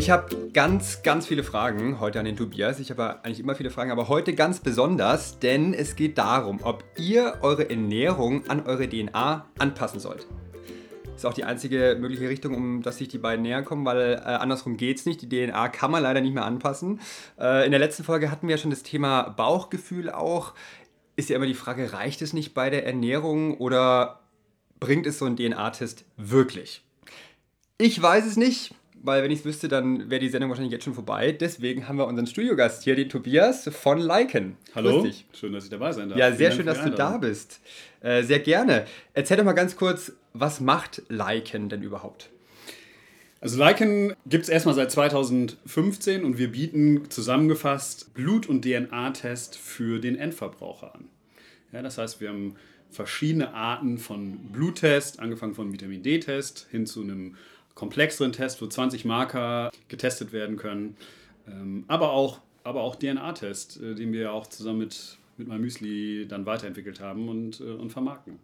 Ich habe ganz, ganz viele Fragen heute an den Tobias. Ich habe eigentlich immer viele Fragen, aber heute ganz besonders, denn es geht darum, ob ihr eure Ernährung an eure DNA anpassen sollt. Ist auch die einzige mögliche Richtung, um dass sich die beiden näher kommen, weil äh, andersrum geht es nicht. Die DNA kann man leider nicht mehr anpassen. Äh, in der letzten Folge hatten wir ja schon das Thema Bauchgefühl auch. Ist ja immer die Frage, reicht es nicht bei der Ernährung oder bringt es so ein DNA-Test wirklich? Ich weiß es nicht weil wenn ich es wüsste, dann wäre die Sendung wahrscheinlich jetzt schon vorbei. Deswegen haben wir unseren Studiogast hier, den Tobias von Liken. Hallo, schön, dass ich dabei sein darf. Ja, sehr schön, dass du da bist. Äh, sehr gerne. Erzähl doch mal ganz kurz, was macht Liken denn überhaupt? Also Liken gibt es erstmal seit 2015 und wir bieten zusammengefasst Blut- und DNA-Test für den Endverbraucher an. Ja, das heißt, wir haben verschiedene Arten von Bluttest, angefangen von Vitamin D-Test hin zu einem komplexeren Test, wo 20 Marker getestet werden können. Ähm, aber auch, aber auch DNA-Test, äh, den wir auch zusammen mit, mit MyMüsli dann weiterentwickelt haben und, äh, und vermarkten.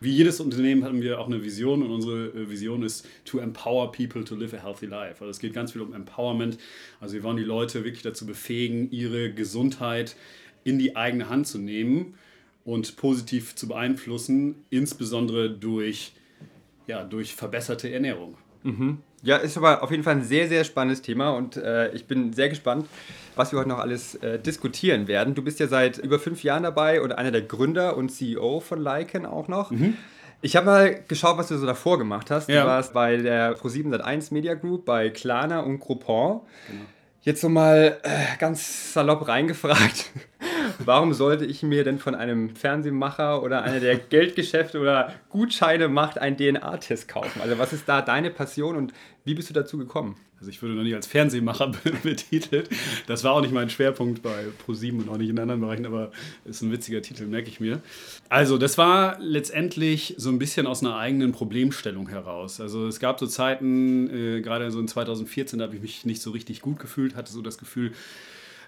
Wie jedes Unternehmen haben wir auch eine Vision und unsere äh, Vision ist to empower people to live a healthy life. Also es geht ganz viel um Empowerment. Also wir wollen die Leute wirklich dazu befähigen, ihre Gesundheit in die eigene Hand zu nehmen und positiv zu beeinflussen, insbesondere durch, ja, durch verbesserte Ernährung. Mhm. Ja, ist aber auf jeden Fall ein sehr, sehr spannendes Thema und äh, ich bin sehr gespannt, was wir heute noch alles äh, diskutieren werden. Du bist ja seit über fünf Jahren dabei und einer der Gründer und CEO von Lycan auch noch. Mhm. Ich habe mal geschaut, was du so davor gemacht hast. Ja. Du warst bei der Pro7 Sat1 Media Group, bei Klarna und Groupon. Genau. Jetzt so mal äh, ganz salopp reingefragt. Warum sollte ich mir denn von einem Fernsehmacher oder einer, der Geldgeschäfte oder Gutscheine macht, einen DNA-Test kaufen? Also was ist da deine Passion und wie bist du dazu gekommen? Also ich würde noch nicht als Fernsehmacher betitelt. Das war auch nicht mein Schwerpunkt bei ProSieben und auch nicht in anderen Bereichen, aber ist ein witziger Titel, merke ich mir. Also das war letztendlich so ein bisschen aus einer eigenen Problemstellung heraus. Also es gab so Zeiten, äh, gerade so in 2014, da habe ich mich nicht so richtig gut gefühlt, hatte so das Gefühl,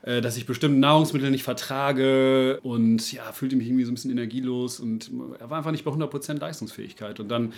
äh, dass ich bestimmte Nahrungsmittel nicht vertrage und ja, fühlte mich irgendwie so ein bisschen energielos und er war einfach nicht bei 100% Leistungsfähigkeit. Und dann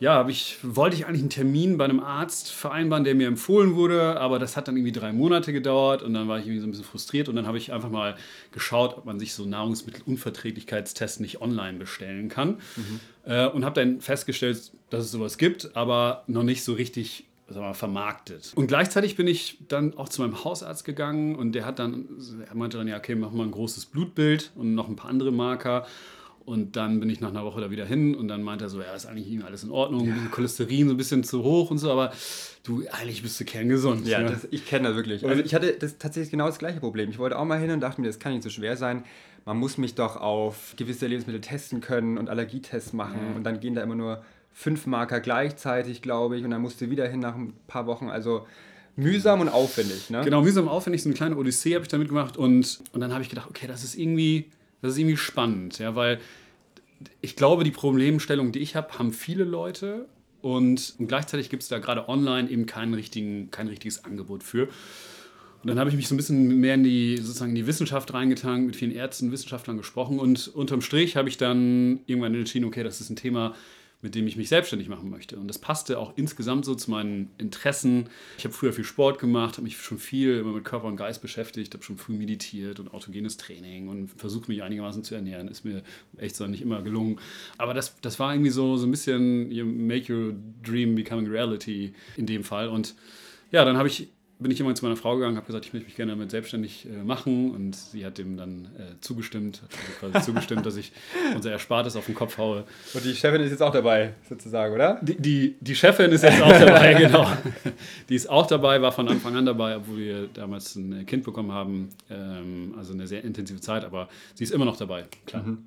ja, ich, wollte ich eigentlich einen Termin bei einem Arzt vereinbaren, der mir empfohlen wurde, aber das hat dann irgendwie drei Monate gedauert und dann war ich irgendwie so ein bisschen frustriert und dann habe ich einfach mal geschaut, ob man sich so Nahrungsmittelunverträglichkeitstests nicht online bestellen kann mhm. äh, und habe dann festgestellt, dass es sowas gibt, aber noch nicht so richtig wir, vermarktet. Und gleichzeitig bin ich dann auch zu meinem Hausarzt gegangen und der hat dann, er meinte dann, ja, okay, machen wir ein großes Blutbild und noch ein paar andere Marker. Und dann bin ich nach einer Woche da wieder hin und dann meinte er so, ja, ist eigentlich alles in Ordnung, ja. Cholesterin so ein bisschen zu hoch und so, aber du, eigentlich bist du kerngesund. Ja, ja. Das, ich kenne das wirklich. Also ich hatte das tatsächlich genau das gleiche Problem. Ich wollte auch mal hin und dachte mir, das kann nicht so schwer sein. Man muss mich doch auf gewisse Lebensmittel testen können und Allergietests machen ja. und dann gehen da immer nur fünf Marker gleichzeitig, glaube ich, und dann musste wieder hin nach ein paar Wochen. Also mühsam und aufwendig. Ne? Genau, mühsam und aufwendig, so eine kleine Odyssee habe ich damit gemacht und, und dann habe ich gedacht, okay, das ist irgendwie, das ist irgendwie spannend, ja, weil ich glaube, die Problemstellung, die ich habe, haben viele Leute und, und gleichzeitig gibt es da gerade online eben kein, richtigen, kein richtiges Angebot für. Und dann habe ich mich so ein bisschen mehr in die, sozusagen in die Wissenschaft reingetankt, mit vielen Ärzten, Wissenschaftlern gesprochen und unterm Strich habe ich dann irgendwann entschieden, okay, das ist ein Thema, mit dem ich mich selbstständig machen möchte. Und das passte auch insgesamt so zu meinen Interessen. Ich habe früher viel Sport gemacht, habe mich schon viel immer mit Körper und Geist beschäftigt, habe schon früh meditiert und autogenes Training und versucht mich einigermaßen zu ernähren. Ist mir echt so nicht immer gelungen. Aber das, das war irgendwie so, so ein bisschen you make your dream becoming reality in dem Fall. Und ja, dann habe ich bin ich immer zu meiner Frau gegangen, habe gesagt, ich möchte mich gerne damit selbstständig äh, machen und sie hat dem dann äh, zugestimmt, hat also quasi zugestimmt, dass ich unser Erspartes auf den Kopf haue. Und die Chefin ist jetzt auch dabei, sozusagen, oder? Die, die, die Chefin ist jetzt auch dabei, genau. Die ist auch dabei, war von Anfang an dabei, obwohl wir damals ein Kind bekommen haben. Ähm, also eine sehr intensive Zeit, aber sie ist immer noch dabei, klar. Mhm.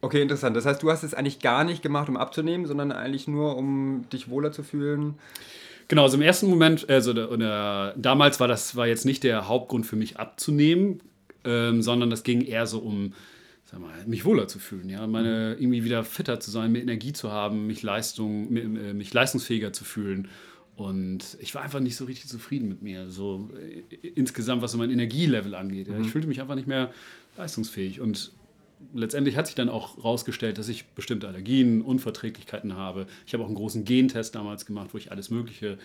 Okay, interessant. Das heißt, du hast es eigentlich gar nicht gemacht, um abzunehmen, sondern eigentlich nur, um dich wohler zu fühlen? Genau, also im ersten Moment, also der, der, damals war das war jetzt nicht der Hauptgrund für mich abzunehmen, ähm, sondern das ging eher so um, sag mal, mich wohler zu fühlen, ja, meine irgendwie wieder fitter zu sein, mehr Energie zu haben, mich Leistung, äh, mich leistungsfähiger zu fühlen. Und ich war einfach nicht so richtig zufrieden mit mir, so äh, insgesamt, was so mein Energielevel angeht. Ja. Ich mhm. fühlte mich einfach nicht mehr leistungsfähig. Und letztendlich hat sich dann auch herausgestellt, dass ich bestimmte Allergien, Unverträglichkeiten habe. Ich habe auch einen großen Gentest damals gemacht, wo ich alles Mögliche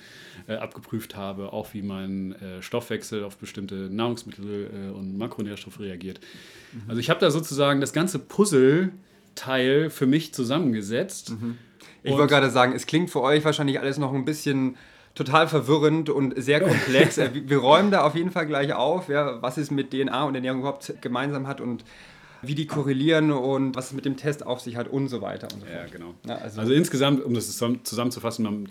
äh, abgeprüft habe, auch wie mein äh, Stoffwechsel auf bestimmte Nahrungsmittel äh, und Makronährstoffe reagiert. Mhm. Also ich habe da sozusagen das ganze Puzzleteil für mich zusammengesetzt. Mhm. Ich wollte gerade sagen, es klingt für euch wahrscheinlich alles noch ein bisschen total verwirrend und sehr komplex. Äh, wir räumen da auf jeden Fall gleich auf, ja, was es mit DNA und Ernährung überhaupt gemeinsam hat und wie die korrelieren und was es mit dem Test auf sich hat und so weiter und so fort. Ja, genau. Ja, also, also, insgesamt, um das zusammenzufassen, man,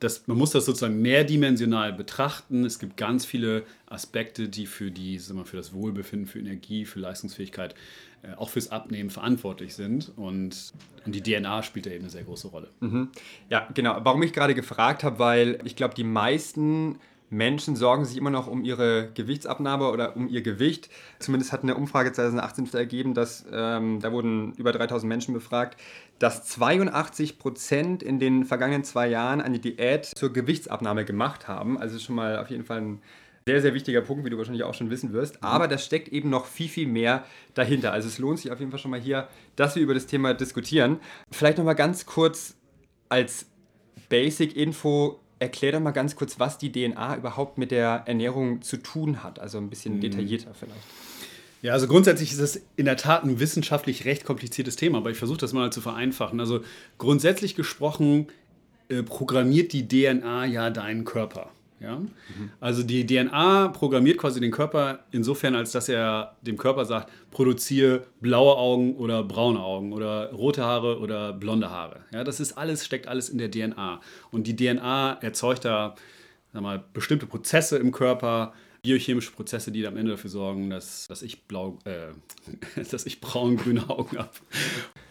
das, man muss das sozusagen mehrdimensional betrachten. Es gibt ganz viele Aspekte, die für, die, mal, für das Wohlbefinden, für Energie, für Leistungsfähigkeit, äh, auch fürs Abnehmen verantwortlich sind. Und, und die DNA spielt da eben eine sehr große Rolle. Mhm. Ja, genau. Warum ich gerade gefragt habe, weil ich glaube, die meisten Menschen sorgen sich immer noch um ihre Gewichtsabnahme oder um ihr Gewicht. Zumindest hat eine Umfrage 2018 ergeben, dass ähm, da wurden über 3000 Menschen befragt, dass 82 Prozent in den vergangenen zwei Jahren eine Diät zur Gewichtsabnahme gemacht haben. Also schon mal auf jeden Fall ein sehr, sehr wichtiger Punkt, wie du wahrscheinlich auch schon wissen wirst. Mhm. Aber da steckt eben noch viel, viel mehr dahinter. Also es lohnt sich auf jeden Fall schon mal hier, dass wir über das Thema diskutieren. Vielleicht noch mal ganz kurz als Basic-Info erklär doch mal ganz kurz, was die DNA überhaupt mit der Ernährung zu tun hat. Also ein bisschen mhm. detaillierter vielleicht. Ja, also grundsätzlich ist es in der Tat ein wissenschaftlich recht kompliziertes Thema, aber ich versuche das mal zu vereinfachen. Also grundsätzlich gesprochen äh, programmiert die DNA ja deinen Körper. Ja? Mhm. Also die DNA programmiert quasi den Körper insofern, als dass er dem Körper sagt, produziere blaue Augen oder braune Augen oder rote Haare oder blonde Haare. Ja, das ist alles, steckt alles in der DNA. Und die DNA erzeugt da sag mal, bestimmte Prozesse im Körper, biochemische Prozesse, die am Ende dafür sorgen, dass, dass ich äh, ich braun-grüne Augen habe.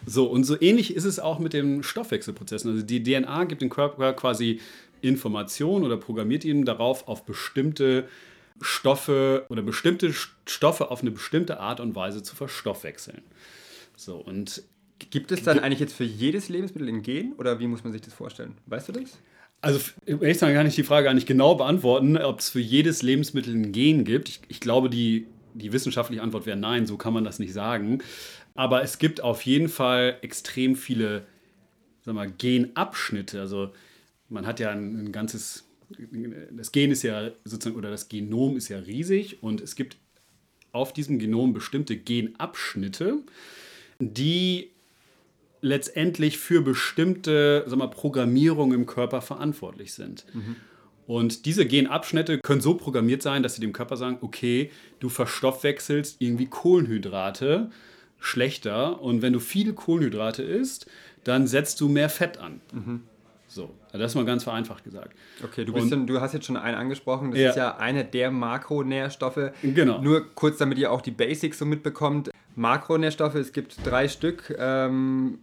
So, und so ähnlich ist es auch mit den Stoffwechselprozessen. Also die DNA gibt dem Körper quasi Information oder programmiert ihn darauf, auf bestimmte Stoffe oder bestimmte Stoffe auf eine bestimmte Art und Weise zu verstoffwechseln. So, und Gibt es dann eigentlich jetzt für jedes Lebensmittel ein Gen oder wie muss man sich das vorstellen? Weißt du das? Also, ich kann gar nicht die Frage gar nicht genau beantworten, ob es für jedes Lebensmittel ein Gen gibt. Ich, ich glaube, die, die wissenschaftliche Antwort wäre nein, so kann man das nicht sagen. Aber es gibt auf jeden Fall extrem viele sag mal, Genabschnitte. Also man hat ja ein, ein ganzes, das Gen ist ja sozusagen, oder das Genom ist ja riesig und es gibt auf diesem Genom bestimmte Genabschnitte, die letztendlich für bestimmte sag mal, Programmierungen im Körper verantwortlich sind. Mhm. Und diese Genabschnitte können so programmiert sein, dass sie dem Körper sagen, okay, du verstoffwechselst irgendwie Kohlenhydrate schlechter und wenn du viele Kohlenhydrate isst, dann setzt du mehr Fett an. Mhm. So, also das ist mal ganz vereinfacht gesagt. Okay, du, bist dann, du hast jetzt schon einen angesprochen, das ja. ist ja einer der Makronährstoffe. Genau. Nur kurz, damit ihr auch die Basics so mitbekommt. Makronährstoffe, es gibt drei Stück. Ähm,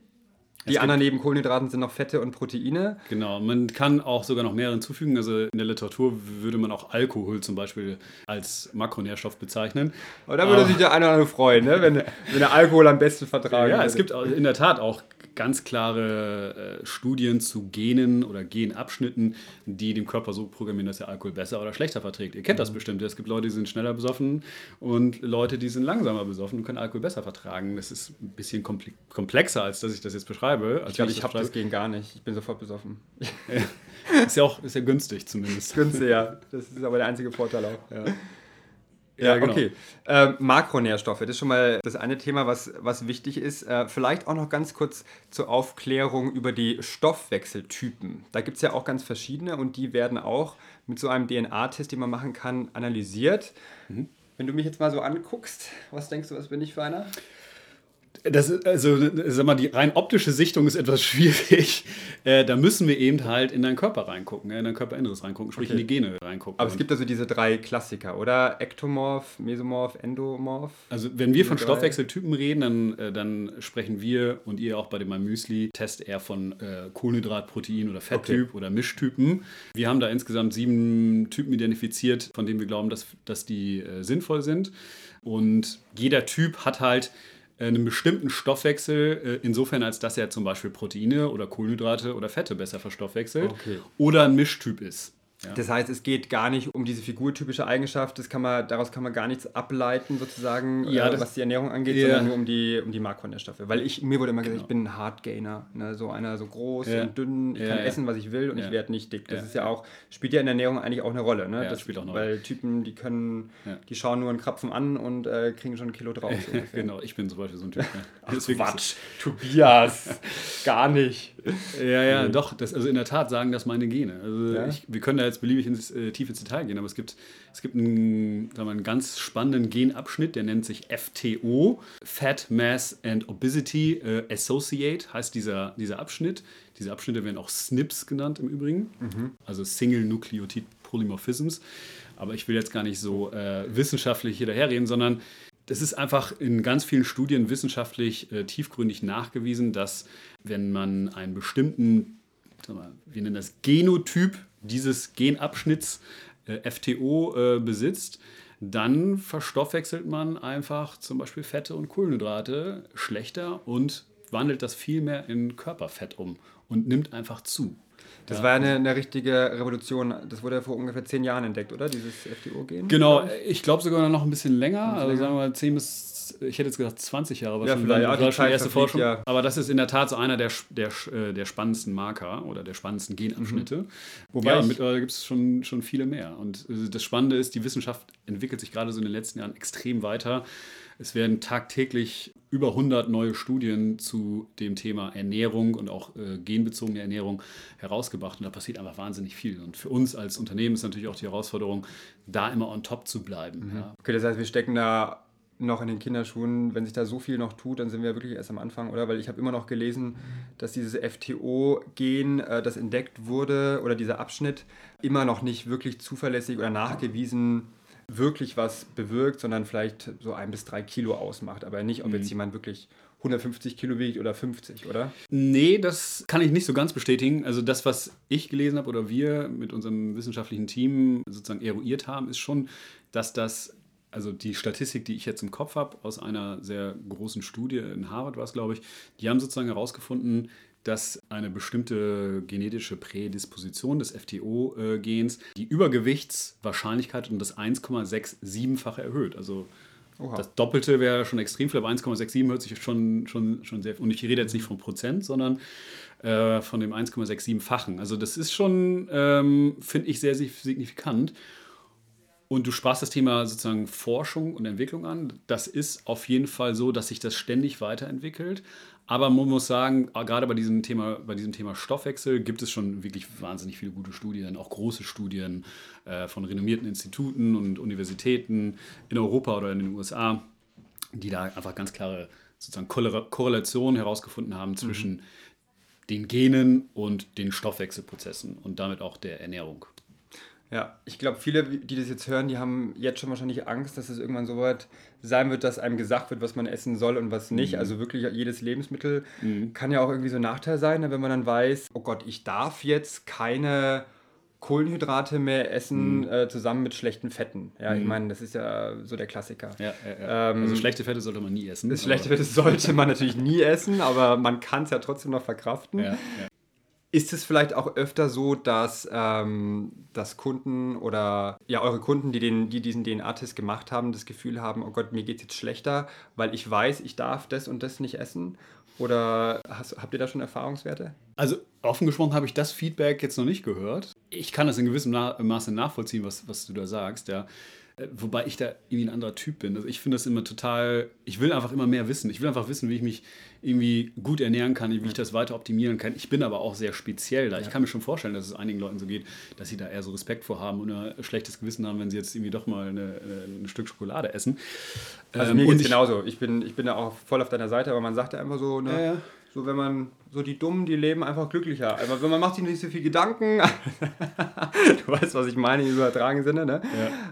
die anderen neben Kohlenhydraten sind noch Fette und Proteine. Genau, man kann auch sogar noch mehr hinzufügen. Also in der Literatur würde man auch Alkohol zum Beispiel als Makronährstoff bezeichnen. Aber da würde sich der eine oder andere freuen, ne? wenn, wenn der Alkohol am besten vertragen Ja, würde. es gibt in der Tat auch ganz klare äh, Studien zu Genen oder Genabschnitten, die dem Körper so programmieren, dass er Alkohol besser oder schlechter verträgt. Ihr kennt das mhm. bestimmt. Es gibt Leute, die sind schneller besoffen und Leute, die sind langsamer besoffen und können Alkohol besser vertragen. Das ist ein bisschen komplexer, als dass ich das jetzt beschreibe. ich glaube, ich habe das gegen gar nicht. Ich bin sofort besoffen. ist ja auch ist ja günstig zumindest. Günstig, ja. Das ist aber der einzige Vorteil auch. Ja. Ja, genau. okay. Äh, Makronährstoffe, das ist schon mal das eine Thema, was, was wichtig ist. Äh, vielleicht auch noch ganz kurz zur Aufklärung über die Stoffwechseltypen. Da gibt es ja auch ganz verschiedene und die werden auch mit so einem DNA-Test, den man machen kann, analysiert. Mhm. Wenn du mich jetzt mal so anguckst, was denkst du, was bin ich für einer? Das ist, also, sag mal, die rein optische Sichtung ist etwas schwierig. Äh, da müssen wir eben halt in deinen Körper reingucken, in dein Körperinneres reingucken, sprich okay. in die Gene reingucken. Aber es gibt also diese drei Klassiker, oder? Ektomorph, Mesomorph, Endomorph. Also, wenn wir von Stoffwechseltypen reden, dann, äh, dann sprechen wir und ihr auch bei dem Müsli-Test eher von äh, Kohlenhydrat, Protein oder Fetttyp okay. oder Mischtypen. Wir haben da insgesamt sieben Typen identifiziert, von denen wir glauben, dass, dass die äh, sinnvoll sind. Und jeder Typ hat halt äh, einen bestimmten Stoffwechsel, äh, insofern als dass er zum Beispiel Proteine oder Kohlenhydrate oder Fette besser verstoffwechselt okay. oder ein Mischtyp ist. Ja. Das heißt, es geht gar nicht um diese figurtypische Eigenschaft, das kann man, daraus kann man gar nichts ableiten, sozusagen, Ja, äh, was die Ernährung angeht, Ja. sondern nur um die, um die Makronährstoffe. Weil ich, mir wurde immer gesagt, Genau. ich bin ein Hardgainer, ne? so einer so groß Ja. und dünn, ich kann essen, was ich will und ich werde nicht dick. Das ist ja auch, spielt ja in der Ernährung eigentlich auch eine Rolle. Ne? Das spielt auch eine Weil Typen, die können, die schauen nur einen Krapfen an und äh, kriegen schon ein Kilo drauf. so genau, ich bin zum Beispiel so ein Typ. Ja. Ach. Quatsch, Tobias, gar nicht. Ja, ja, doch. Das, also in der Tat sagen das meine Gene. Also Ja? ich, wir können da jetzt beliebig ins, äh, tief ins Detail gehen, aber es gibt, es gibt einen, sagen wir, einen ganz spannenden Genabschnitt, der nennt sich FTO, Fat Mass and Obesity äh, Associate, heißt dieser, dieser Abschnitt. Diese Abschnitte werden auch SNPs genannt im Übrigen, also Single Nucleotide Polymorphisms. Aber ich will jetzt gar nicht so äh, wissenschaftlich hier daherreden, sondern das ist einfach in ganz vielen Studien wissenschaftlich äh, tiefgründig nachgewiesen, dass wenn man einen bestimmten, mal, wir nennen das Genotyp dieses Genabschnitts äh, FTO äh, besitzt, dann verstoffwechselt man einfach zum Beispiel Fette und Kohlenhydrate schlechter und wandelt das viel mehr in Körperfett um und nimmt einfach zu. Das Ja. war eine, eine richtige Revolution. Das wurde ja vor ungefähr zehn Jahren entdeckt, oder? Dieses FTO-Gen? Genau, ich glaube sogar noch ein bisschen länger, also sagen wir mal 10 bis, ich hätte jetzt gesagt 20 Jahre, was Ja, schon, vielleicht, war ja, die schon Zeit erste verfliegt, Forschung. ja. Aber das ist in der Tat so einer der, der, äh, der spannendsten Marker oder der spannendsten Genabschnitte. Wobei, Ja, mittlerweile gibt es schon, schon viele mehr. Und äh, das Spannende ist, die Wissenschaft entwickelt sich gerade so in den letzten Jahren extrem weiter. Es werden tagtäglich über 100 neue Studien zu dem Thema Ernährung und auch äh, genbezogene Ernährung herausgebracht. Und da passiert einfach wahnsinnig viel. Und für uns als Unternehmen ist natürlich auch die Herausforderung, da immer on top zu bleiben. Ja. Okay, das heißt, wir stecken da noch in den Kinderschuhen. Wenn sich da so viel noch tut, dann sind wir wirklich erst am Anfang, oder? Weil ich habe immer noch gelesen, dass dieses FTO-Gen, äh, das entdeckt wurde, oder dieser Abschnitt, immer noch nicht wirklich zuverlässig oder nachgewiesen wirklich was bewirkt, sondern vielleicht so ein bis drei Kilo ausmacht. Aber nicht, ob jetzt jemand wirklich 150 Kilo wiegt oder 50, oder? Nee, das kann ich nicht so ganz bestätigen. Also das, was ich gelesen habe oder wir mit unserem wissenschaftlichen Team sozusagen eruiert haben, ist schon, dass das, also die Statistik, die ich jetzt im Kopf habe, aus einer sehr großen Studie in Harvard war es, glaube ich, die haben sozusagen herausgefunden, dass eine bestimmte genetische Prädisposition des FTO-Gens die Übergewichtswahrscheinlichkeit um das 1,67-fache erhöht. Also Oha. das Doppelte wäre schon extrem viel, aber 1,67 hört sich schon, schon, schon sehr. Und ich rede jetzt nicht von Prozent, sondern äh, von dem 1,67-fachen. Also das ist schon, ähm, finde ich, sehr signifikant. Und du sprachst das Thema sozusagen Forschung und Entwicklung an. Das ist auf jeden Fall so, dass sich das ständig weiterentwickelt. Aber man muss sagen, gerade bei diesem Thema, bei diesem Thema Stoffwechsel gibt es schon wirklich wahnsinnig viele gute Studien, auch große Studien äh, von renommierten Instituten und Universitäten in Europa oder in den USA, die da einfach ganz klare sozusagen Korrela- Korrelationen herausgefunden haben zwischen den Genen und den Stoffwechselprozessen und damit auch der Ernährung. Ja, ich glaube, viele, die das jetzt hören, die haben jetzt schon wahrscheinlich Angst, dass es irgendwann so weit sein wird, dass einem gesagt wird, was man essen soll und was nicht. Also wirklich jedes Lebensmittel kann ja auch irgendwie so ein Nachteil sein, ne, wenn man dann weiß, oh Gott, ich darf jetzt keine Kohlenhydrate mehr essen äh, zusammen mit schlechten Fetten. Ja, ich meine, das ist ja so der Klassiker. Ja, ja, ja. Ähm, also schlechte Fette sollte man nie essen. Schlechte Fette sollte man natürlich nie essen, aber man kann es ja trotzdem noch verkraften. Ja, ja. Ist es vielleicht auch öfter so, dass, ähm, dass Kunden oder ja, eure Kunden, die, den, die diesen DNA-Test gemacht haben, das Gefühl haben, oh Gott, mir geht es jetzt schlechter, weil ich weiß, ich darf das und das nicht essen? Oder hast, habt ihr da schon Erfahrungswerte? Also offen gesprochen habe ich das Feedback jetzt noch nicht gehört. Ich kann das in gewissem Na Maße nachvollziehen, was, was du da sagst, ja. Äh, Wobei ich da irgendwie ein anderer Typ bin. Also ich finde das immer total, ich will einfach immer mehr wissen. Ich will einfach wissen, wie ich mich irgendwie gut ernähren kann, wie ich das weiter optimieren kann. Ich bin aber auch sehr speziell da. Ich kann mir schon vorstellen, dass es einigen Leuten so geht, dass sie da eher so Respekt vor haben und ein schlechtes Gewissen haben, wenn sie jetzt irgendwie doch mal eine, eine, ein Stück Schokolade essen. Also Ähm, mir geht es ich- genauso. Ich bin, ich bin da auch voll auf deiner Seite, aber man sagt ja einfach so, ne, Ja, ja. So wenn man, so die Dummen, die leben einfach glücklicher. Aber wenn man macht sich nicht so viel Gedanken, du weißt, was ich meine im übertragenen Sinne, ne?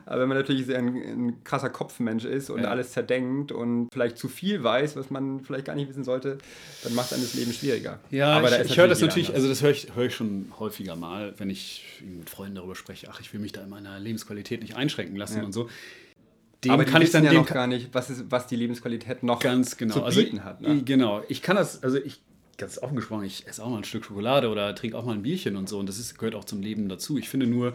Aber wenn man natürlich sehr ein, ein krasser Kopfmensch ist und Ja. alles zerdenkt und vielleicht zu viel weiß, was man vielleicht gar nicht wissen sollte, dann macht einem das Leben schwieriger. Ja, aber ich, da ich höre das natürlich, anders. also das höre ich, höre ich schon häufiger mal, wenn ich mit Freunden darüber spreche, ach, ich will mich da in meiner Lebensqualität nicht einschränken lassen Ja. und so. Dem aber kann ich dann ja dem noch gar nicht, was, ist, was die Lebensqualität noch ganz genau zu also, bieten hat. Ne? Genau, ich kann das, also ich ganz offen gesprochen, ich esse auch mal ein Stück Schokolade oder trinke auch mal ein Bierchen und so. Und das ist, gehört auch zum Leben dazu. Ich finde nur,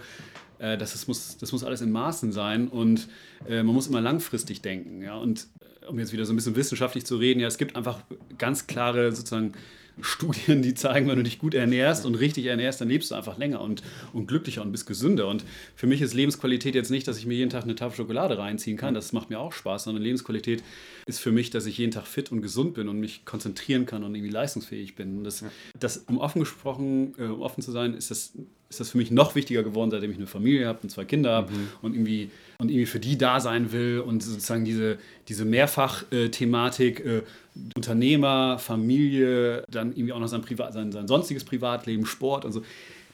äh, dass das, muss, das muss alles in Maßen sein und äh, man muss immer langfristig denken. Ja? Und äh, um jetzt wieder so ein bisschen wissenschaftlich zu reden, ja, es gibt einfach ganz klare sozusagen Studien, die zeigen, wenn du dich gut ernährst und richtig ernährst, dann lebst du einfach länger und, und glücklicher und bist gesünder. Und für mich ist Lebensqualität jetzt nicht, dass ich mir jeden Tag eine Tafel Schokolade reinziehen kann. Das macht mir auch Spaß, sondern Lebensqualität ist für mich, dass ich jeden Tag fit und gesund bin und mich konzentrieren kann und irgendwie leistungsfähig bin. Und das, das um offen gesprochen, äh, um offen zu sein, ist das, ist das für mich noch wichtiger geworden, seitdem ich eine Familie habe und zwei Kinder habe mhm. und irgendwie und irgendwie für die da sein will und sozusagen diese, diese Mehrfach-Thematik, äh, Unternehmer, Familie, dann irgendwie auch noch sein, Privat, sein, sein sonstiges Privatleben, Sport und so.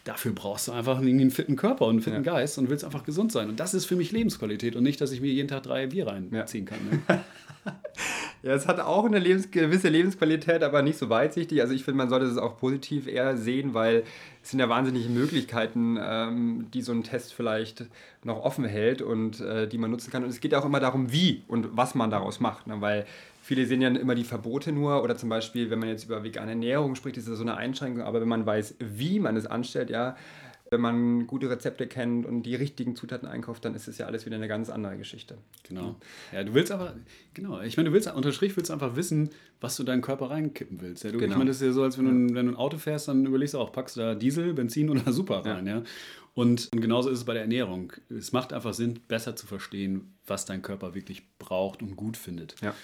Dafür brauchst du einfach einen fitten Körper und einen fitten ja. Geist und willst einfach gesund sein. Und das ist für mich Lebensqualität und nicht, dass ich mir jeden Tag drei Bier reinziehen ja. kann. Ne? ja, es hat auch eine Lebens gewisse Lebensqualität, aber nicht so weitsichtig. Also ich finde, man sollte es auch positiv eher sehen, weil es sind ja wahnsinnige Möglichkeiten, ähm, die so ein Test vielleicht noch offen hält und äh, die man nutzen kann. Und es geht auch immer darum, wie und was man daraus macht. Ne? Weil viele sehen ja immer die Verbote nur oder zum Beispiel, wenn man jetzt über vegane Ernährung spricht, ist das so eine Einschränkung. Aber wenn man weiß, wie man es anstellt, ja, wenn man gute Rezepte kennt und die richtigen Zutaten einkauft, dann ist es ja alles wieder eine ganz andere Geschichte. Genau. Ja, du willst aber, genau, ich meine, du willst, unter Strich willst einfach wissen, was du deinen Körper reinkippen willst. Ja, du, genau. Ich meine, das ist ja so, als wenn du, wenn du ein Auto fährst, dann überlegst du auch, packst du da Diesel, Benzin oder Super rein, ja. ja? Und, und genauso ist es bei der Ernährung. Es macht einfach Sinn, besser zu verstehen, was dein Körper wirklich braucht und gut findet. Ja.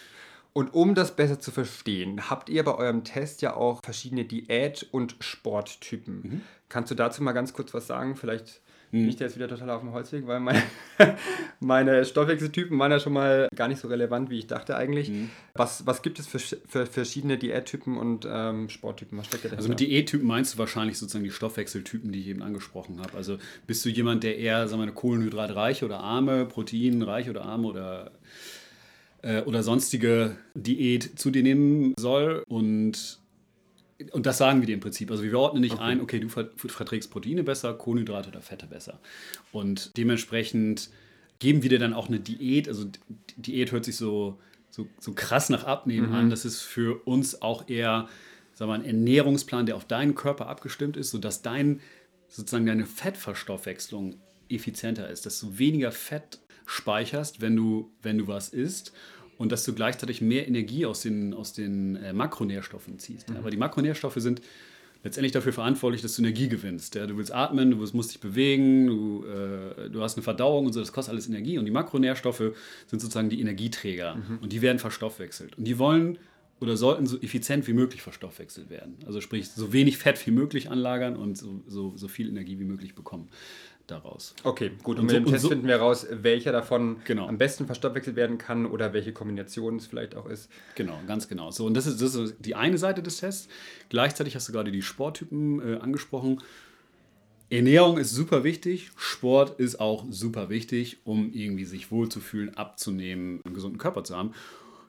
Und um das besser zu verstehen, habt ihr bei eurem Test ja auch verschiedene Diät- und Sporttypen. Mhm. Kannst du dazu mal ganz kurz was sagen? Vielleicht mhm. bin ich jetzt wieder total auf dem Holzweg, weil meine, meine Stoffwechseltypen waren ja schon mal gar nicht so relevant, wie ich dachte eigentlich. Mhm. Was, was gibt es für, für verschiedene Diättypen und ähm, Sporttypen? Was steckt da Also mit Diättypen meinst du wahrscheinlich sozusagen die Stoffwechseltypen, die ich eben angesprochen habe. Also bist du jemand, der eher, sagen wir, kohlenhydratreich oder arme, proteinreich oder arme oder äh, oder sonstige Diät zu dir nehmen soll. Und, und das sagen wir dir im Prinzip. Also wir ordnen nicht okay. ein, okay, du verträgst Proteine besser, Kohlenhydrate oder Fette besser. Und dementsprechend geben wir dir dann auch eine Diät. Also Diät hört sich so, so, so krass nach Abnehmen mhm. an. Das ist für uns auch eher sagen wir, ein Ernährungsplan, der auf deinen Körper abgestimmt ist, sodass dein, sozusagen deine Fettverstoffwechslung effizienter ist, dass du weniger Fett speicherst, wenn du, wenn du was isst und dass du gleichzeitig mehr Energie aus den, aus den äh, Makronährstoffen ziehst. Mhm. Aber die Makronährstoffe sind letztendlich dafür verantwortlich, dass du Energie gewinnst. Ja? Du willst atmen, du musst dich bewegen, du, äh, du hast eine Verdauung und so, das kostet alles Energie. Und die Makronährstoffe sind sozusagen die Energieträger mhm. und die werden verstoffwechselt. Und die wollen oder sollten so effizient wie möglich verstoffwechselt werden. Also sprich, so wenig Fett wie möglich anlagern und so, so, so viel Energie wie möglich bekommen daraus. Okay, gut. Und, und mit so, dem Test so, finden wir raus, welcher davon genau. am besten verstoffwechselt werden kann oder welche Kombination es vielleicht auch ist. Genau, ganz genau. So, und das ist, das ist die eine Seite des Tests. Gleichzeitig hast du gerade die Sporttypen äh, angesprochen. Ernährung ist super wichtig, Sport ist auch super wichtig, um irgendwie sich wohlzufühlen, abzunehmen, einen gesunden Körper zu haben.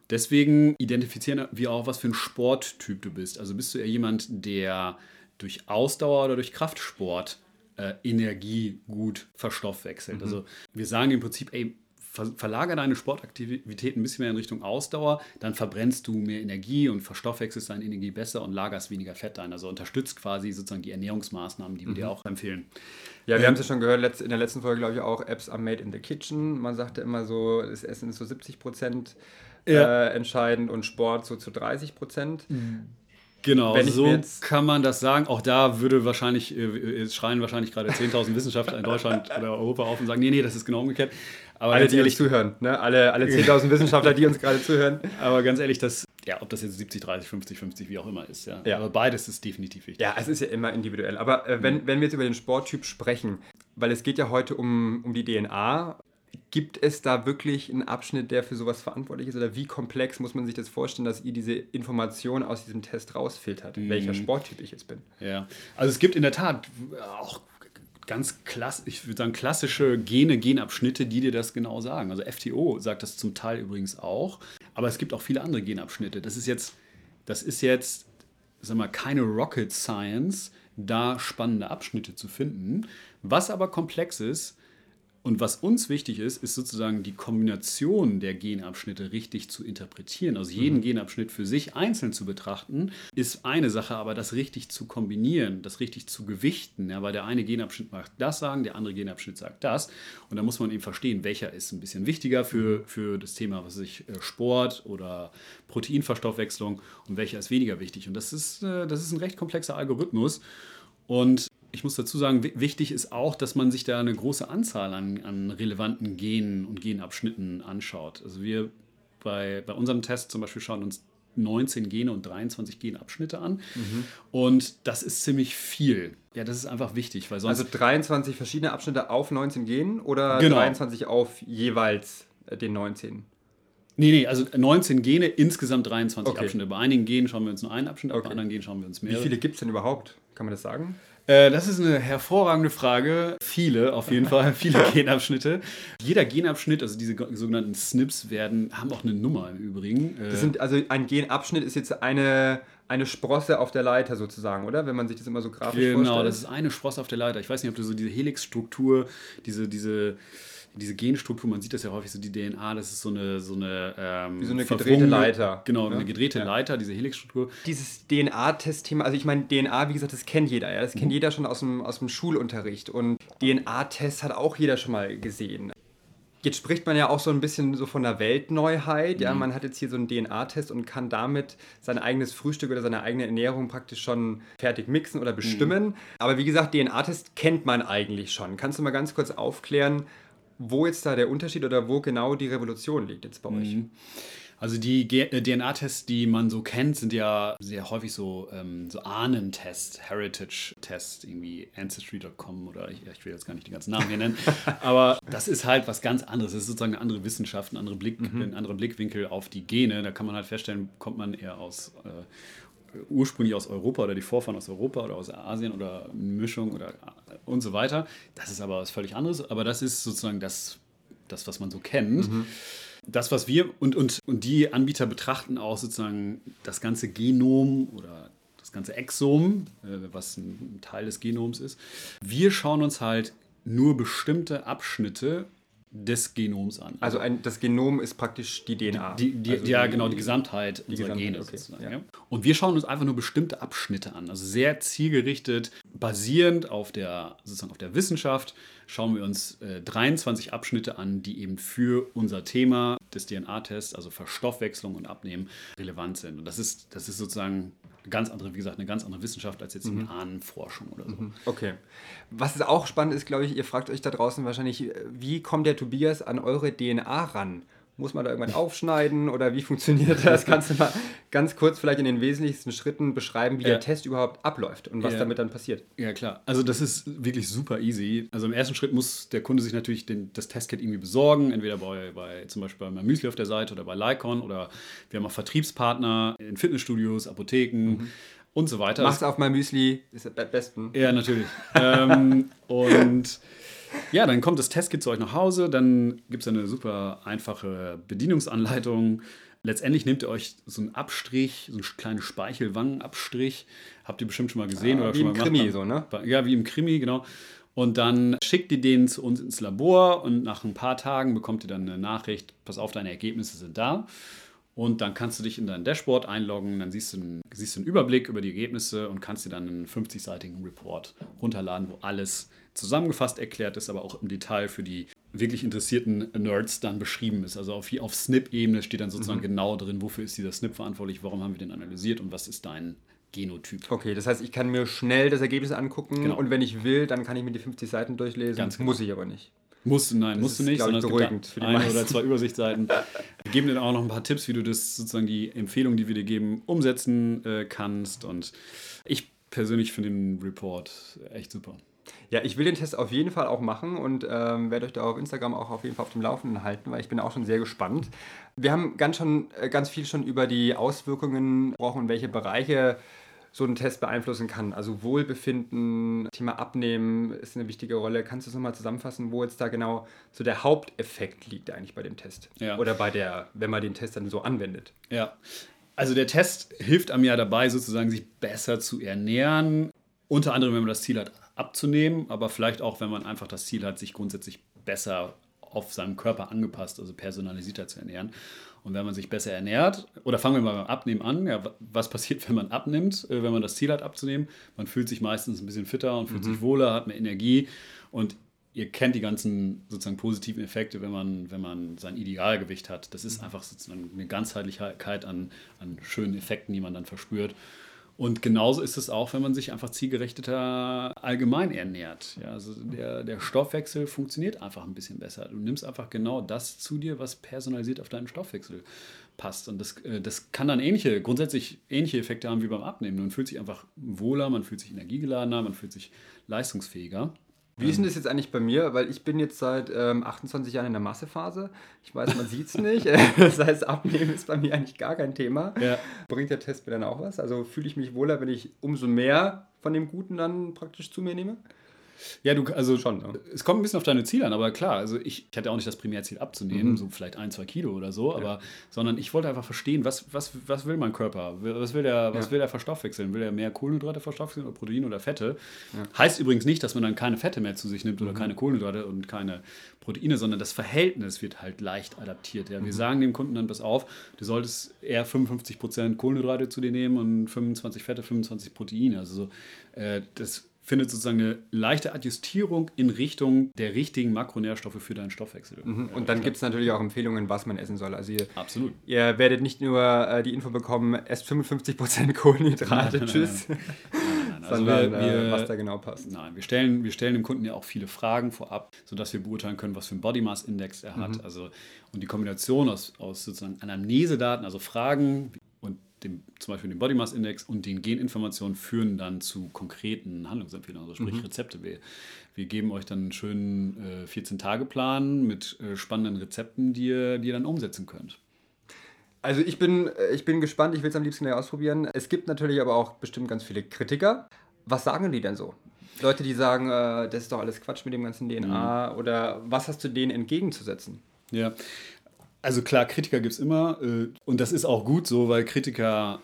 Deswegen identifizieren wir auch, was für ein Sporttyp du bist. Also bist du eher jemand, der durch Ausdauer oder durch Kraftsport äh, Energie gut verstoffwechselt. Mhm. Also wir sagen im Prinzip, ey, ver verlager deine Sportaktivität ein bisschen mehr in Richtung Ausdauer, dann verbrennst du mehr Energie und verstoffwechselst deine Energie besser und lagerst weniger Fett ein. Also unterstützt quasi sozusagen die Ernährungsmaßnahmen, die wir mhm. dir auch empfehlen. Ja, wir ähm, haben es ja schon gehört, in der letzten Folge, glaube ich, auch, Apps are made in the kitchen. Man sagte immer so, das Essen ist so 70 Prozent ja. äh, entscheidend und Sport so zu 30 Prozent. Mhm. Genau, so kann man das sagen. Auch da würde wahrscheinlich, äh, schreien wahrscheinlich gerade 10.000 Wissenschaftler in Deutschland oder Europa auf und sagen, nee, nee, das ist genau umgekehrt. Aber alle, die ehrlich, zuhören, ne? alle, alle 10.000 Wissenschaftler, die uns gerade zuhören. Aber ganz ehrlich, das, ja, ob das jetzt 70, 30, 50, 50, wie auch immer ist. Ja. ja. Aber beides ist definitiv wichtig. Ja, es ist ja immer individuell. Aber äh, wenn, wenn wir jetzt über den Sporttyp sprechen, weil es geht ja heute um, um die DNA Gibt es da wirklich einen Abschnitt, der für sowas verantwortlich ist? Oder wie komplex muss man sich das vorstellen, dass ihr diese Information aus diesem Test rausfiltert, mhm. welcher Sporttyp ich jetzt bin? Ja, also es gibt in der Tat auch ganz klass ich würde sagen, klassische Gene, Genabschnitte, die dir das genau sagen. Also FTO sagt das zum Teil übrigens auch. Aber es gibt auch viele andere Genabschnitte. Das ist jetzt, das ist jetzt, sag mal, keine Rocket Science, da spannende Abschnitte zu finden. Was aber komplex ist, Und was uns wichtig ist, ist sozusagen die Kombination der Genabschnitte richtig zu interpretieren. Also jeden mhm. Genabschnitt für sich einzeln zu betrachten, ist eine Sache, aber das richtig zu kombinieren, das richtig zu gewichten, ja, weil der eine Genabschnitt mag das sagen, der andere Genabschnitt sagt das. Und da muss man eben verstehen, welcher ist ein bisschen wichtiger für, für das Thema, was sich äh, Sport oder Proteinverstoffwechslung und welcher ist weniger wichtig. Und das ist, äh, das ist ein recht komplexer Algorithmus. Und ich muss dazu sagen, wichtig ist auch, dass man sich da eine große Anzahl an, an relevanten Genen und Genabschnitten anschaut. Also wir bei, bei unserem Test zum Beispiel schauen uns 19 Gene und 23 Genabschnitte an. Mhm. Und das ist ziemlich viel. Ja, das ist einfach wichtig, weil sonst. Also 23 verschiedene Abschnitte auf 19 Genen oder genau. 23 auf jeweils äh, den 19? Nee, nee, also 19 Gene, insgesamt 23 okay. Abschnitte. Bei einigen Genen schauen wir uns nur einen Abschnitt okay. bei anderen Genen schauen wir uns mehr. Wie viele gibt es denn überhaupt? Kann man das sagen? Äh, das ist eine hervorragende Frage. Viele, auf jeden Fall, viele Genabschnitte. Jeder Genabschnitt, also diese sogenannten SNPs, werden, haben auch eine Nummer im Übrigen. Äh, das sind, also ein Genabschnitt ist jetzt eine, eine Sprosse auf der Leiter sozusagen, oder? Wenn man sich das immer so grafisch genau, vorstellt. Genau, das ist eine Sprosse auf der Leiter. Ich weiß nicht, ob du so diese Helixstruktur, diese, diese diese Genstruktur, man sieht das ja häufig so, die DNA, das ist so eine so eine, ähm, Wie so eine gedrehte Leiter. Genau, ne? eine gedrehte ja. Leiter, diese Helixstruktur. Dieses DNA-Testthema, also ich meine, DNA, wie gesagt, das kennt jeder, ja. Das kennt mhm. jeder schon aus dem, aus dem Schulunterricht. Und DNA-Test hat auch jeder schon mal gesehen. Jetzt spricht man ja auch so ein bisschen so von der Weltneuheit. Ja, mhm. man hat jetzt hier so einen DNA-Test und kann damit sein eigenes Frühstück oder seine eigene Ernährung praktisch schon fertig mixen oder bestimmen. Mhm. Aber wie gesagt, DNA-Test kennt man eigentlich schon. Kannst du mal ganz kurz aufklären, wo jetzt da der Unterschied oder wo genau die Revolution liegt jetzt bei euch? Mhm. Also die äh, DNA-Tests, die man so kennt, sind ja sehr häufig so, ähm, so Ahnentests, Heritage-Tests, irgendwie Ancestry.com oder ich, ich, will jetzt gar nicht die ganzen Namen hier nennen. Aber das ist halt was ganz anderes. Das ist sozusagen eine andere Wissenschaft, ein anderer Blick, mhm. ein anderer Blickwinkel auf die Gene. Da kann man halt feststellen, kommt man eher aus äh, ursprünglich aus Europa oder die Vorfahren aus Europa oder aus Asien oder Mischung oder und so weiter. Das ist aber was völlig anderes, aber das ist sozusagen das, das was man so kennt. Mhm. Das, was wir und, und, und die Anbieter betrachten auch sozusagen das ganze Genom oder das ganze Exom, äh, was ein Teil des Genoms ist. Wir schauen uns halt nur bestimmte Abschnitte des Genoms an. Also ein, das Genom ist praktisch die DNA. Die, die, also ja, genau, die Gesamtheit die unserer Gesamtheit, Gene. Okay, ja. Und wir schauen uns einfach nur bestimmte Abschnitte an. Also sehr zielgerichtet, basierend auf der, sozusagen auf der Wissenschaft, schauen wir uns äh, 23 Abschnitte an, die eben für unser Thema des DNA-Tests, also Verstoffwechslung und Abnehmen, relevant sind. Und das ist, das ist sozusagen ganz andere, wie gesagt, eine ganz andere Wissenschaft als jetzt mhm. Ahnenforschung oder so. Mhm. Okay. Was auch spannend ist, glaube ich, ihr fragt euch da draußen wahrscheinlich, wie kommt der Tobias an eure DNA ran? Muss man da irgendwann aufschneiden oder wie funktioniert das? Kannst du mal ganz kurz vielleicht in den wesentlichsten Schritten beschreiben, wie ja. der Test überhaupt abläuft und was ja. damit dann passiert? Ja, klar. Also das ist wirklich super easy. Also im ersten Schritt muss der Kunde sich natürlich den, das Testkit irgendwie besorgen, entweder bei, bei zum Beispiel bei Müsli auf der Seite oder bei Lycon oder wir haben auch Vertriebspartner in Fitnessstudios, Apotheken. Mhm und so weiter. Mach's auf mein Müsli, ist das besten. Ja, natürlich. ähm, und ja, dann kommt das Testkit zu euch nach Hause, dann gibt es eine super einfache Bedienungsanleitung. Letztendlich nehmt ihr euch so einen Abstrich, so einen kleinen Speichelwangenabstrich. Habt ihr bestimmt schon mal gesehen ja, oder wie schon mal im Krimi, so, ne? Ja, wie im Krimi, genau. Und dann schickt ihr den zu uns ins Labor und nach ein paar Tagen bekommt ihr dann eine Nachricht, pass auf, deine Ergebnisse sind da. Und dann kannst du dich in dein Dashboard einloggen, dann siehst du, einen, siehst du einen Überblick über die Ergebnisse und kannst dir dann einen 50-seitigen Report runterladen, wo alles zusammengefasst erklärt ist, aber auch im Detail für die wirklich interessierten Nerds dann beschrieben ist. Also auf, auf SNP-Ebene steht dann sozusagen mhm. genau drin, wofür ist dieser SNP verantwortlich, warum haben wir den analysiert und was ist dein Genotyp. Okay, das heißt, ich kann mir schnell das Ergebnis angucken genau. und wenn ich will, dann kann ich mir die 50 Seiten durchlesen. Ganz genau. Muss ich aber nicht. Musst du, nein, das musst du nicht, sondern beruhigend es gibt eine oder zwei Übersichtsseiten. Wir geben dir auch noch ein paar Tipps, wie du das sozusagen die Empfehlungen, die wir dir geben, umsetzen äh, kannst. Und ich persönlich finde den Report echt super. Ja, ich will den Test auf jeden Fall auch machen und ähm, werde euch da auf Instagram auch auf jeden Fall auf dem Laufenden halten, weil ich bin auch schon sehr gespannt. Wir haben ganz, schon, äh, ganz viel schon über die Auswirkungen gesprochen und welche Bereiche so ein Test beeinflussen kann. Also Wohlbefinden, Thema Abnehmen ist eine wichtige Rolle. Kannst du es nochmal zusammenfassen, wo jetzt da genau so der Haupteffekt liegt eigentlich bei dem Test? Ja. Oder bei der, wenn man den Test dann so anwendet? Ja. Also der Test hilft einem ja dabei, sozusagen sich besser zu ernähren. Unter anderem, wenn man das Ziel hat, abzunehmen, aber vielleicht auch, wenn man einfach das Ziel hat, sich grundsätzlich besser auf seinem Körper angepasst, also personalisierter zu ernähren. Und wenn man sich besser ernährt, oder fangen wir mal beim Abnehmen an, ja, was passiert, wenn man abnimmt, äh, wenn man das Ziel hat abzunehmen? Man fühlt sich meistens ein bisschen fitter und fühlt mhm. sich wohler, hat mehr Energie und ihr kennt die ganzen sozusagen positiven Effekte, wenn man, wenn man sein Idealgewicht hat. Das ist mhm. einfach sozusagen eine Ganzheitlichkeit an, an schönen Effekten, die man dann verspürt. Und genauso ist es auch, wenn man sich einfach zielgerichteter allgemein ernährt. Ja, also der, der Stoffwechsel funktioniert einfach ein bisschen besser. Du nimmst einfach genau das zu dir, was personalisiert auf deinen Stoffwechsel passt. Und das, äh, das kann dann ähnliche, grundsätzlich ähnliche Effekte haben wie beim Abnehmen. Man fühlt sich einfach wohler, man fühlt sich energiegeladener, man fühlt sich leistungsfähiger. Wie ist denn das jetzt eigentlich bei mir? Weil ich bin jetzt seit ähm, 28 Jahren in der Massephase. Ich weiß, man sieht es nicht. das heißt, Abnehmen ist bei mir eigentlich gar kein Thema. Ja. Bringt der Test mir dann auch was? Also fühle ich mich wohler, wenn ich umso mehr von dem Guten dann praktisch zu mir nehme? Ja, du, also schon. Ja. Es kommt ein bisschen auf deine Ziele an, aber klar, also ich, ich hatte auch nicht das Primärziel abzunehmen, mhm. so vielleicht ein, zwei Kilo oder so, ja. aber sondern ich wollte einfach verstehen, was, was, was will mein Körper? Was will der, was ja. will der verstoffwechseln? Will er mehr Kohlenhydrate verstoffwechseln oder Proteine oder Fette? Heißt übrigens nicht, dass man dann keine Fette mehr zu sich nimmt oder mhm. keine Kohlenhydrate und keine Proteine, sondern das Verhältnis wird halt leicht adaptiert. Ja? Wir mhm. sagen dem Kunden dann, pass auf, du solltest eher 55% Kohlenhydrate zu dir nehmen und 25 Fette, 25 Proteine. Also so, äh, das findet sozusagen eine leichte Adjustierung in Richtung der richtigen Makronährstoffe für deinen Stoffwechsel. Mhm. Und dann gibt es natürlich auch Empfehlungen, was man essen soll. Also ihr, Absolut. ihr werdet nicht nur äh, die Info bekommen, esst 55% Kohlenhydrate, nein, tschüss. Nein, nein, also sondern wir, wir, äh, was da genau passt. Nein, wir stellen, wir stellen dem Kunden ja auch viele Fragen vorab, sodass wir beurteilen können, was für einen Body Mass Index er hat. Mhm. Also, und die Kombination aus, aus sozusagen Anamnesedaten, also Fragen, dem, zum Beispiel dem Body Mass Index und den Geninformationen führen dann zu konkreten Handlungsempfehlungen, also sprich mhm. Rezepte. Wir, wir geben euch dann einen schönen äh, 14-Tage-Plan mit äh, spannenden Rezepten, die ihr, die ihr dann umsetzen könnt. Also ich bin, äh, ich bin gespannt, ich will es am liebsten gleich ausprobieren. Es gibt natürlich aber auch bestimmt ganz viele Kritiker. Was sagen die denn so? Leute, die sagen, äh, das ist doch alles Quatsch mit dem ganzen DNA mhm. oder was hast du denen entgegenzusetzen? Ja, also klar, Kritiker gibt es immer äh, und das ist auch gut so, weil Kritiker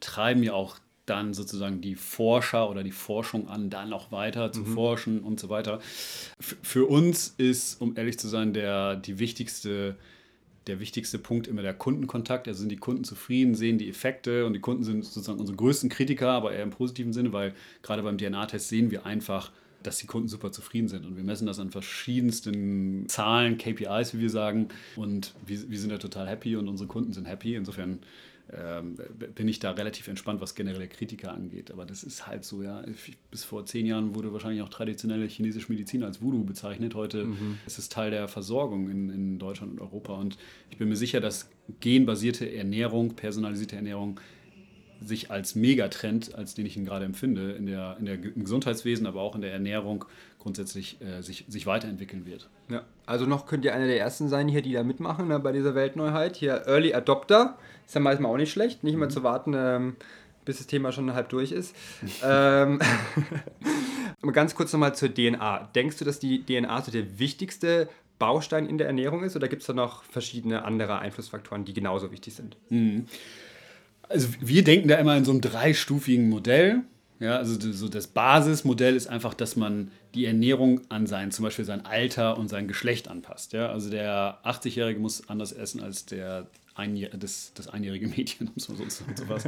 treiben ja auch dann sozusagen die Forscher oder die Forschung an, dann auch weiter zu mhm. forschen und so weiter. F für uns ist, um ehrlich zu sein, der, die wichtigste, der wichtigste Punkt immer der Kundenkontakt. Also sind die Kunden zufrieden, sehen die Effekte und die Kunden sind sozusagen unsere größten Kritiker, aber eher im positiven Sinne, weil gerade beim DNA-Test sehen wir einfach, dass die Kunden super zufrieden sind. Und wir messen das an verschiedensten Zahlen, KPIs, wie wir sagen. Und wir, wir sind da total happy und unsere Kunden sind happy. Insofern ähm, bin ich da relativ entspannt, was generelle Kritiker angeht. Aber das ist halt so, ja. Bis vor zehn Jahren wurde wahrscheinlich auch traditionelle chinesische Medizin als Voodoo bezeichnet. Heute mhm. ist es Teil der Versorgung in, in Deutschland und Europa. Und ich bin mir sicher, dass genbasierte Ernährung, personalisierte Ernährung sich als Megatrend, als den ich ihn gerade empfinde, in der, in der, im Gesundheitswesen, aber auch in der Ernährung grundsätzlich äh, sich, sich weiterentwickeln wird. Ja, also noch könnt ihr einer der Ersten sein hier, die da mitmachen ne, bei dieser Weltneuheit. Hier Early Adopter, ist ja manchmal auch nicht schlecht, nicht mhm. mal zu warten, ähm, bis das Thema schon halb durch ist. ähm, ganz kurz nochmal zur DNA. Denkst du, dass die DNA so der wichtigste Baustein in der Ernährung ist oder gibt es da noch verschiedene andere Einflussfaktoren, die genauso wichtig sind? Mhm. Also wir denken da immer in so einem dreistufigen Modell. Ja, also so das Basismodell ist einfach, dass man die Ernährung an sein, zum Beispiel sein Alter und sein Geschlecht anpasst. Ja, also der 80-Jährige muss anders essen als der Einjähr das, das einjährige Mädchen, muss man so sowas.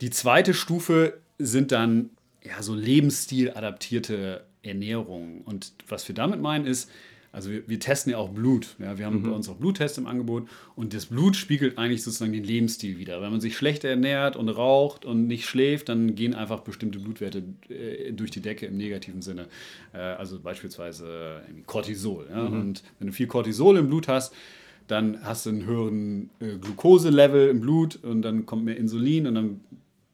Die zweite Stufe sind dann ja so Lebensstil-adaptierte Ernährung. Und was wir damit meinen ist, also wir, wir, testen ja auch Blut. Ja? Wir haben mhm. bei uns auch Bluttests im Angebot und das Blut spiegelt eigentlich sozusagen den Lebensstil wieder. Wenn man sich schlecht ernährt und raucht und nicht schläft, dann gehen einfach bestimmte Blutwerte äh, durch die Decke im negativen Sinne. Äh, also beispielsweise Cortisol. Ja? Mhm. Und wenn du viel Cortisol im Blut hast, dann hast du einen höheren äh, Glukoselevel im Blut und dann kommt mehr Insulin und dann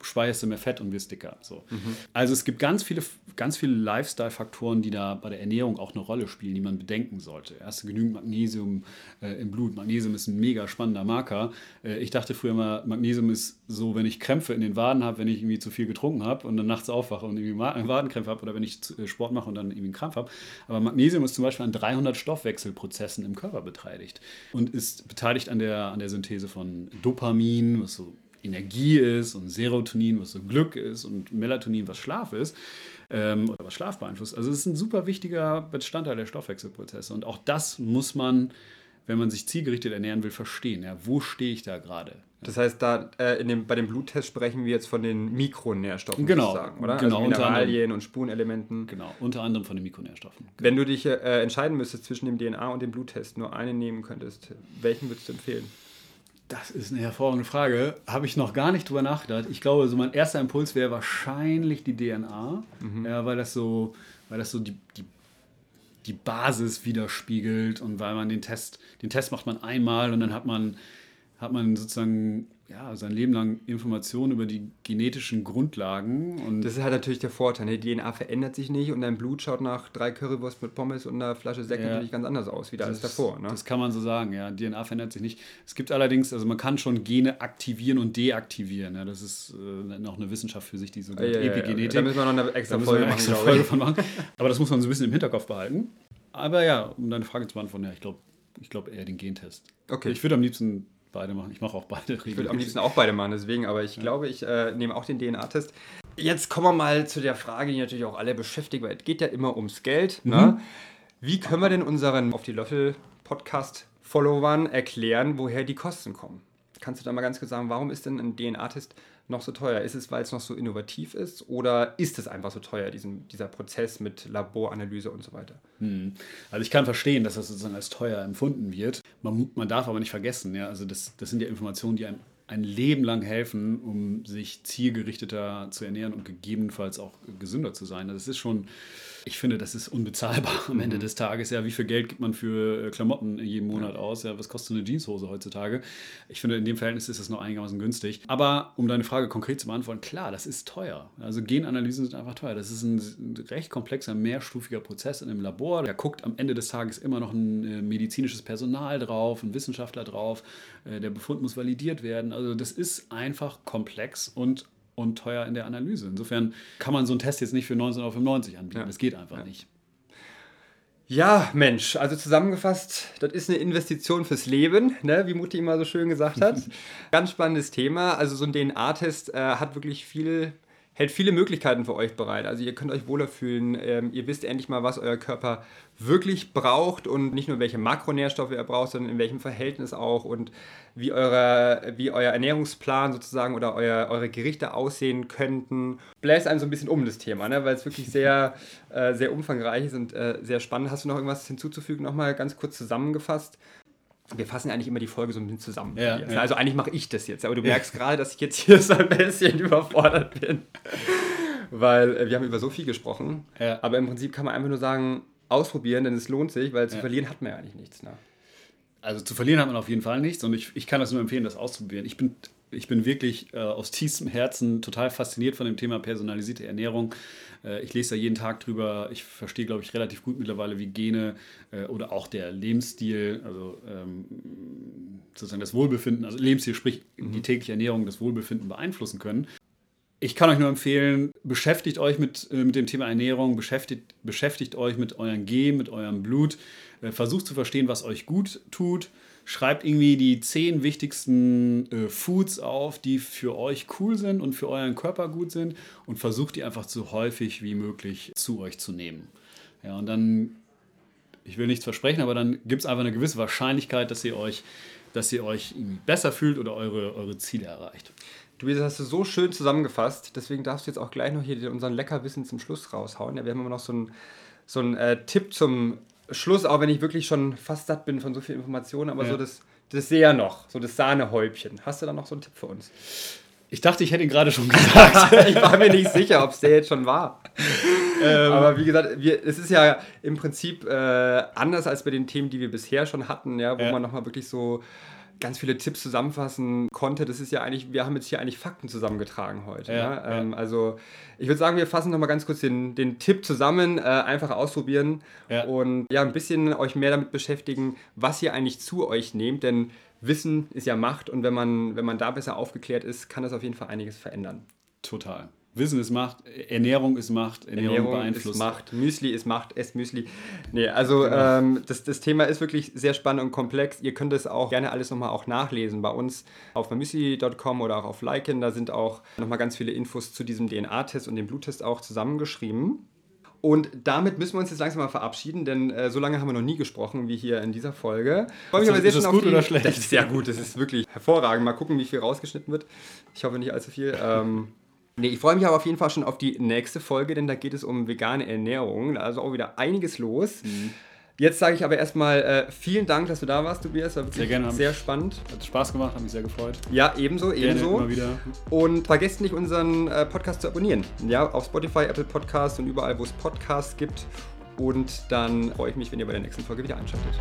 speierst du mehr Fett und wirst dicker. So. Mhm. Also es gibt ganz viele, ganz viele Lifestyle-Faktoren, die da bei der Ernährung auch eine Rolle spielen, die man bedenken sollte. Erst genügend Magnesium äh, im Blut. Magnesium ist ein mega spannender Marker. Äh, ich dachte früher mal, Magnesium ist so, wenn ich Krämpfe in den Waden habe, wenn ich irgendwie zu viel getrunken habe und dann nachts aufwache und irgendwie Wadenkrämpfe habe oder wenn ich äh, Sport mache und dann irgendwie einen Krampf habe. Aber Magnesium ist zum Beispiel an 300 Stoffwechselprozessen im Körper beteiligt und ist beteiligt an der, an der Synthese von Dopamin, was so Energie ist und Serotonin, was so Glück ist und Melatonin, was Schlaf ist. ähm, oder was Schlaf beeinflusst. Also es ist ein super wichtiger Bestandteil der Stoffwechselprozesse. Und auch das muss man, wenn man sich zielgerichtet ernähren will, verstehen. Ja, wo stehe ich da gerade? Das heißt, da äh, in dem, bei dem Bluttest sprechen wir jetzt von den Mikronährstoffen Genau, sozusagen, oder? genau, also unter anderem. Mineralien und Spurenelementen. Genau, unter anderem von den Mikronährstoffen. Wenn du dich äh, entscheiden müsstest zwischen dem DNA und dem Bluttest, nur einen nehmen könntest, welchen würdest du empfehlen? Das ist eine hervorragende Frage. Habe ich noch gar nicht drüber nachgedacht. Ich glaube, so mein erster Impuls wäre wahrscheinlich die DNA, ja, weil das so, weil das so die, die, die Basis widerspiegelt und weil man den Test, den Test macht man einmal und dann hat man, hat man sozusagen ja, sein Leben lang Informationen über die genetischen Grundlagen und Das ist halt natürlich der Vorteil. ne? Die DNA verändert sich nicht und dein Blut schaut nach drei Currywurst mit Pommes und einer Flasche Sekt Ja. natürlich ganz anders aus, wie alles davor. Ne? Das kann man so sagen, ja. DNA verändert sich nicht. Es gibt allerdings, also man kann schon Gene aktivieren und deaktivieren. Ja. Das ist äh, noch eine Wissenschaft für sich, die so Ja, ja. Epigenetik. Da müssen wir noch eine extra Folge eine machen, extra Folge von machen. Aber das muss man so ein bisschen im Hinterkopf behalten. Aber ja, um deine Frage zu beantworten, ja, ich glaube ich glaub eher den Gentest. Okay. Ich würde am liebsten beide machen. Ich mache auch beide Ich würde am liebsten auch beide machen, deswegen, aber ich glaube, ich äh, nehme auch den DNA-Test. Jetzt kommen wir mal zu der Frage, die natürlich auch alle beschäftigt, weil es geht ja immer ums Geld. Ne? Wie können wir denn unseren Auf die Löffel-Podcast-Followern erklären, woher die Kosten kommen? Kannst du da mal ganz kurz sagen, warum ist denn ein DNA-Test noch so teuer? Ist es, weil es noch so innovativ ist oder ist es einfach so teuer, diesen, dieser Prozess mit Laboranalyse und so weiter? Also ich kann verstehen, dass das sozusagen als teuer empfunden wird. Man, man darf aber nicht vergessen, ja, also das, das sind ja Informationen, die einem ein Leben lang helfen, um sich zielgerichteter zu ernähren und gegebenenfalls auch gesünder zu sein. Also Das ist schon, ich finde, das ist unbezahlbar am Ende des Tages. Ja, wie viel Geld gibt man für äh, Klamotten jeden Monat aus? Ja, was kostet eine Jeanshose heutzutage? Ich finde, in dem Verhältnis ist das noch einigermaßen günstig. Aber um deine Frage konkret zu beantworten, klar, das ist teuer. Also Genanalysen sind einfach teuer. Das ist ein, ein recht komplexer, mehrstufiger Prozess in einem Labor. Da guckt am Ende des Tages immer noch ein äh, medizinisches Personal drauf, ein Wissenschaftler drauf. Äh, der Befund muss validiert werden. Also das ist einfach komplex und und teuer in der Analyse. Insofern kann man so einen Test jetzt nicht für 19,95 Euro anbieten. Ja. Das geht einfach nicht. Ja, Mensch, also zusammengefasst, das ist eine Investition fürs Leben, ne, wie Mutti immer so schön gesagt hat. Ganz spannendes Thema. Also so ein DNA-Test äh, hat wirklich viel, hält viele Möglichkeiten für euch bereit. Also ihr könnt euch wohler fühlen, ähm, ihr wisst endlich mal, was euer Körper wirklich braucht und nicht nur welche Makronährstoffe er braucht, sondern in welchem Verhältnis auch und wie, eure, wie euer Ernährungsplan sozusagen oder euer, eure Gerichte aussehen könnten. Bläst einem so ein bisschen um das Thema, ne? weil es wirklich sehr, äh, sehr umfangreich ist und äh, sehr spannend. Hast du noch irgendwas hinzuzufügen, nochmal ganz kurz zusammengefasst? Wir fassen ja eigentlich immer die Folge so ein bisschen zusammen. Ja, ja. Also eigentlich mache ich das jetzt, aber du merkst gerade, dass ich jetzt hier so ein bisschen überfordert bin. Weil äh, wir haben über so viel gesprochen, aber im Prinzip kann man einfach nur sagen, ausprobieren, denn es lohnt sich, weil zu verlieren hat man ja eigentlich nichts. Ne? Also zu verlieren hat man auf jeden Fall nichts und ich, ich kann das nur empfehlen, das auszuprobieren. Ich bin, ich bin wirklich äh, aus tiefstem Herzen total fasziniert von dem Thema personalisierte Ernährung. Äh, ich lese da jeden Tag drüber. Ich verstehe, glaube ich, relativ gut mittlerweile, wie Gene äh, oder auch der Lebensstil, also ähm, sozusagen das Wohlbefinden, also Lebensstil, sprich die tägliche Ernährung, das Wohlbefinden beeinflussen können. Ich kann euch nur empfehlen, beschäftigt euch mit, äh, mit dem Thema Ernährung, beschäftigt, beschäftigt euch mit euren Gen, mit eurem Blut, äh, versucht zu verstehen, was euch gut tut. Schreibt irgendwie die zehn wichtigsten äh, Foods auf, die für euch cool sind und für euren Körper gut sind und versucht die einfach so häufig wie möglich zu euch zu nehmen. Ja, und dann, ich will nichts versprechen, aber dann gibt es einfach eine gewisse Wahrscheinlichkeit, dass ihr euch, dass ihr euch besser fühlt oder eure, eure Ziele erreicht. Du, das hast du so schön zusammengefasst, deswegen darfst du jetzt auch gleich noch hier unseren Leckerwissen zum Schluss raushauen. Ja, wir haben immer noch so einen so einen, äh, Tipp zum Schluss, auch wenn ich wirklich schon fast satt bin von so viel Informationen, aber Ja. so das, das Sehr noch, so das Sahnehäubchen. Hast du da noch so einen Tipp für uns? Ich dachte, ich hätte ihn gerade schon gesagt. ich war mir nicht sicher, ob es der jetzt schon war. Aber wie gesagt, wir, es ist ja im Prinzip äh, anders als bei den Themen, die wir bisher schon hatten, ja, wo Ja. man nochmal wirklich so ganz viele Tipps zusammenfassen konnte. Das ist ja eigentlich, wir haben jetzt hier eigentlich Fakten zusammengetragen heute. Ja, ja. Ähm, also ich würde sagen, wir fassen nochmal ganz kurz den, den Tipp zusammen, äh, einfach ausprobieren und ja, ein bisschen euch mehr damit beschäftigen, was ihr eigentlich zu euch nehmt, denn Wissen ist ja Macht und wenn man, wenn man da besser aufgeklärt ist, kann das auf jeden Fall einiges verändern. Total. Wissen ist Macht, Ernährung ist Macht, Ernährung, Ernährung beeinflusst. ist Macht, Müsli ist Macht, esst Müsli. Nee, also Genau. ähm, das, das Thema ist wirklich sehr spannend und komplex. Ihr könnt es auch gerne alles nochmal auch nachlesen bei uns auf müsli.com oder auch auf Liken. Da sind auch nochmal ganz viele Infos zu diesem DNA-Test und dem Bluttest auch zusammengeschrieben. Und damit müssen wir uns jetzt langsam mal verabschieden, denn äh, so lange haben wir noch nie gesprochen wie hier in dieser Folge. Ist das, ist das gut die, oder schlecht? Das ist sehr gut, das ist wirklich hervorragend. Mal gucken, wie viel rausgeschnitten wird. Ich hoffe nicht allzu viel. Ähm, nee, ich freue mich aber auf jeden Fall schon auf die nächste Folge, denn da geht es um vegane Ernährung. Also auch wieder einiges los. Mhm. Jetzt sage ich aber erstmal äh, vielen Dank, dass du da warst, Tobias. War sehr gerne. Sehr spannend. Hat Spaß gemacht, hat mich sehr gefreut. Ja, ebenso, gerne, ebenso. Immer wieder. Und vergesst nicht, unseren äh, Podcast zu abonnieren. Ja, auf Spotify, Apple Podcasts und überall, wo es Podcasts gibt. Und dann freue ich mich, wenn ihr bei der nächsten Folge wieder einschaltet.